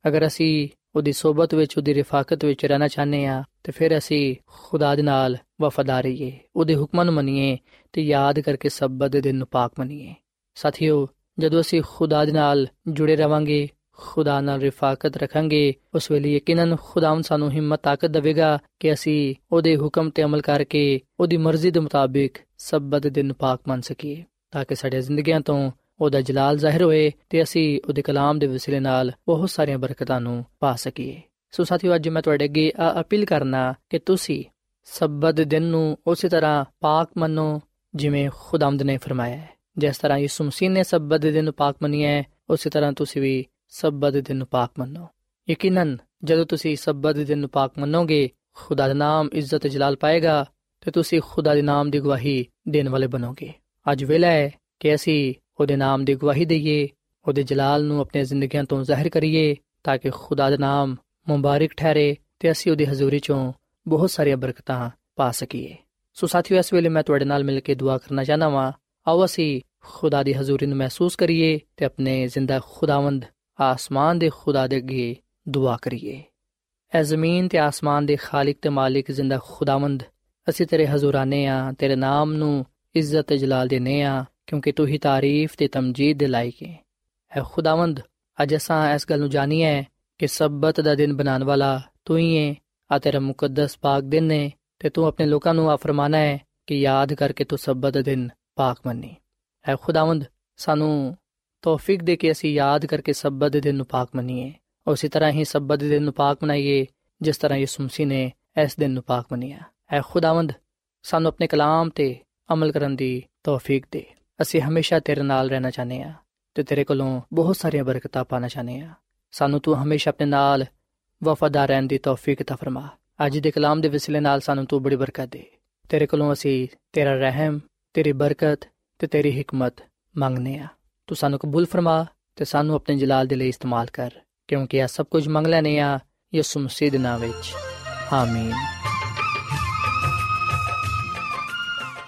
ਅਗਰ ਅਸੀਂ ਉਹਦੀ ਸਹਬਤ ਵਿੱਚ, ਉਹਦੀ ਰਿਫਾਕਤ ਵਿੱਚ ਰਹਿਣਾ ਚਾਹੁੰਦੇ ਆ ਤੇ ਫਿਰ ਅਸੀਂ ਖੁਦਾ ਦੇ ਨਾਲ ਵਫਾਦਾਰ ਰਹੀਏ, ਉਹਦੇ ਹੁਕਮਾਂ ਨੂੰ ਮੰਨੀਏ ਤੇ ਯਾਦ ਕਰਕੇ ਸਬਤ ਦੇ ਦਿਨ ਨੂੰ ਪਾਕ ਮੰਨੀਏ। ਸਾਥੀਓ, ਜਦੋਂ ਅਸੀਂ ਖੁਦਾ ਦੇ ਨਾਲ ਜੁੜੇ ਰਵਾਂਗੇ, ਖੁਦਾ ਨਾਲ ਰਿਫਾਕਤ ਰੱਖਾਂਗੇ, ਉਸ ਵੇਲੇ ਯਕੀਨਨ ਖੁਦਾਵੰ ਸਾਨੂੰ ਹਿੰਮਤ, ਤਾਕਤ ਦੇਵੇਗਾ ਕਿ ਅਸੀਂ ਉਹਦੇ ਹੁਕਮ ਤੇ ਅਮਲ ਕਰਕੇ ਉਹਦੀ ਮਰਜ਼ੀ ਦੇ ਮੁਤਾਬਿਕ ਸਬਤ ਦਿਨ ਪਾਕ ਮੰਨ ਸਕੀਏ, ਤਾਂ ਕਿ ਸਾਡੇ ਜ਼ਿੰਦਗੀਆਂ ਤੋਂ ਉਹਦਾ ਜਲਾਲ ਜ਼ਾਹਿਰ ਹੋਏ ਤੇ ਅਸੀਂ ਉਹਦੇ ਕਲਾਮ ਦੇ ਵਸੀਲੇ ਨਾਲ ਬਹੁਤ ਸਾਰੀਆਂ ਬਰਕਤਾਂ ਨੂੰ ਪਾ ਸਕੀਏ। ਸੋ ਸਾਥੀਓ, ਅੱਜ ਮੈਂ ਤੁਹਾਡੇ ਅੱਗੇ ਅਪੀਲ ਕਰਨਾ ਕਿ ਤੁਸੀਂ ਸਬਤ ਦਿਨ ਨੂੰ ਉਸੇ ਤਰ੍ਹਾਂ ਪਾਕ ਮੰਨੋ ਜਿਵੇਂ ਖੁਦਾਮਦ ਨੇ ਫਰਮਾਇਆ ਹੈ। ਜਿਸ ਤਰ੍ਹਾਂ ਯਿਸੂ ਮਸੀਹ ਨੇ ਸਬਤ ਦਿਨ ਨੂੰ ਪਾਕ ਮੰਨਿਆ ਹੈ, ਉਸੇ ਤਰ੍ਹਾਂ ਤੁਸੀਂ ਵੀ ਸਬਤ ਦਿਨ ਨੂੰ ਪਾਕ ਮੰਨੋ। ਯਕੀਨਨ, ਜਦੋਂ ਤੁਸੀਂ ਸਬਤ ਦਿਨ ਨੂੰ ਪਾਕ ਮੰਨੋਗੇ, ਖੁਦਾ ਦਾ ਨਾਮ ਇੱਜ਼ਤ ਤੇ ਜਲਾਲ ਪਾਏਗਾ ਤੇ ਤੁਸੀਂ ਖੁਦਾ ਦੇ ਨਾਮ ਦੀ ਗਵਾਹੀ ਦੇਣ ਵਾਲੇ ਬਣੋਗੇ। ਅੱਜ ਵੇਲਾ ਹੈ ਕਿ ਅਸੀਂ ਉਹਦੇ ਨਾਮ ਦੀ ਗਵਾਹੀ ਦਈਏ, ਉਹਦੇ ਜਲਾਲ ਨੂੰ ਆਪਣੀ ਜ਼ਿੰਦਗੀਆਂ ਤੋਂ ਜ਼ਾਹਿਰ ਕਰੀਏ, ਤਾਂ ਕਿ ਖੁਦਾ ਦਾ ਨਾਮ ਮੁਬਾਰਕ ਠਹਿਰੇ ਤੇ ਅਸੀਂ ਉਹਦੀ ਹਜ਼ੂਰੀ ਚੋਂ ਬਹੁਤ ਸਾਰੀਆਂ ਬਰਕਤਾਂ ਪਾ ਸਕੀਏ। ਸੋ ਸਾਥੀਓ, ਇਸ ਵੇਲੇ ਮੈਂ ਤੁਹਾਡੇ ਨਾਲ ਮਿਲ ਕੇ ਦੁਆ ਕਰਨਾ ਚਾਹਨਾ ਵਾਂ। ਆਓ ਅਸੀਂ ਖੁਦਾ ਦੀ ਹਜ਼ੂਰੀ ਨੂੰ ਮਹਿਸੂਸ ਕਰੀਏ ਤੇ ਆਪਣੇ ਜ਼ਿੰਦਾ ਖੁਦਾਵੰਦ ਆਸਮਾਨ ਦੇ ਖੁਦਾ ਦੇ ਅੱਗੇ ਦੁਆ ਕਰੀਏ। ਐ ਜ਼ਮੀਨ ਤੇ ਆਸਮਾਨ ਦੇ ਖਾਲਕ ਤੇ ਮਾਲਿਕ ਜ਼ਿੰਦਾ ਖੁਦਾਵੰਦ, ਅਸੀਂ ਤੇਰੇ ਹਜ਼ੂਰਾਨੇ ਆ, ਤੇਰੇ ਨਾਮ ਨੂੰ ਇੱਜ਼ਤ ਤੇ ਜਲਾਲ ਦੇਨੇ ਆ। ਕਿਉਂਕਿ ਤੂੰ ਹੀ ਤਾਰੀਫ ਤੇ ਤਮਜੀਦ ਦੇ ਲਾਇਕ ਹੈ ਐ ਖੁਦਾਵੰਦ, ਅੱਜ ਅਸਾਂ ਇਸ ਗੱਲ ਨੂੰ ਜਾਣੀਏ ਕਿ ਸਬਤ ਦਾ ਦਿਨ ਬਣਾਉਣ ਵਾਲਾ ਤੂੰ ਹੀ ਹੈ ਆ ਤੇਰਾ ਮੁਕੱਦਸ ਪਾਕ ਦਿਨ ਹੈ ਤੇ ਤੂੰ ਆਪਣੇ ਲੋਕਾਂ ਨੂੰ ਆ ਫਰਮਾਨਾ ਹੈ ਕਿ ਯਾਦ ਕਰਕੇ ਤੂੰ ਸਬਤ ਦਾ ਦਿਨ ਪਾਕ ਮੰਨੀ। ਐ ਖੁਦਾਵੰਦ, ਸਾਨੂੰ ਤੌਫੀਕ ਦੇ ਕੇ ਅਸੀਂ ਯਾਦ ਕਰਕੇ ਸਬਤ ਦੇ ਦਿਨ ਨੂੰ ਪਾਕ ਮੰਨੀਏ। ਉਸੇ ਤਰ੍ਹਾਂ ਹੀ ਸਬਤ ਦੇ ਦਿਨ ਨੂੰ ਪਾਕ ਮਨਾਈਏ, ਜਿਸ ਤਰ੍ਹਾਂ ਯਿਸੂ ਮਸੀਹ ਨੇ ਇਸ ਦਿਨ ਨੂੰ ਪਾਕ ਮੰਨਿਆ। ਐ ਖੁਦਾਵੰਦ, ਸਾਨੂੰ ਆਪਣੇ ਕਲਾਮ ਤੇ ਅਮਲ ਕਰਨ ਦੀ ਤੌਫੀਕ ਦੇ। ਅਸੀਂ ਹਮੇਸ਼ਾ ਤੇਰੇ ਨਾਲ ਰਹਿਣਾ ਚਾਹਨੇ ਆ ਤੇ ਤੇਰੇ ਕੋਲੋਂ ਬਹੁਤ ਸਾਰੀਆਂ ਬਰਕਤਾਂ ਪਾਣਾ ਚਾਹਨੇ ਆ ਸਾਨੂੰ ਤੂੰ ਹਮੇਸ਼ਾ ਆਪਣੇ ਨਾਲ ਵਫਾਦਾਰ ਰਹਿਣ ਦੀ ਤੌਫੀਕ ਤਾ ਫਰਮਾ। ਅੱਜ ਦੇ ਕਲਾਮ ਦੇ ਵਸਿਲੇ ਨਾਲ ਸਾਨੂੰ ਤੂੰ ਬੜੀ ਬਰਕਤ ਦੇ। ਤੇਰੇ ਕੋਲੋਂ ਅਸੀਂ ਤੇਰਾ ਰਹਿਮ, ਤੇਰੀ ਬਰਕਤ ਤੇ ਤੇਰੀ ਹਕਮਤ ਮੰਗਨੇ ਆ ਤੂੰ ਸਾਨੂੰ ਕਬੂਲ ਫਰਮਾ ਤੇ ਸਾਨੂੰ ਆਪਣੇ ਜਲਾਲ ਦੇ ਲਈ ਇਸਤੇਮਾਲ ਕਰ, ਕਿਉਂਕਿ ਇਹ ਸਭ ਕੁਝ ਮੰਗ ਲੈਨੇ ਆ ਯਿਸੂ ਮਸੀਹ ਦੇ ਨਾਮ ਵਿੱਚ। ਆਮੀਨ।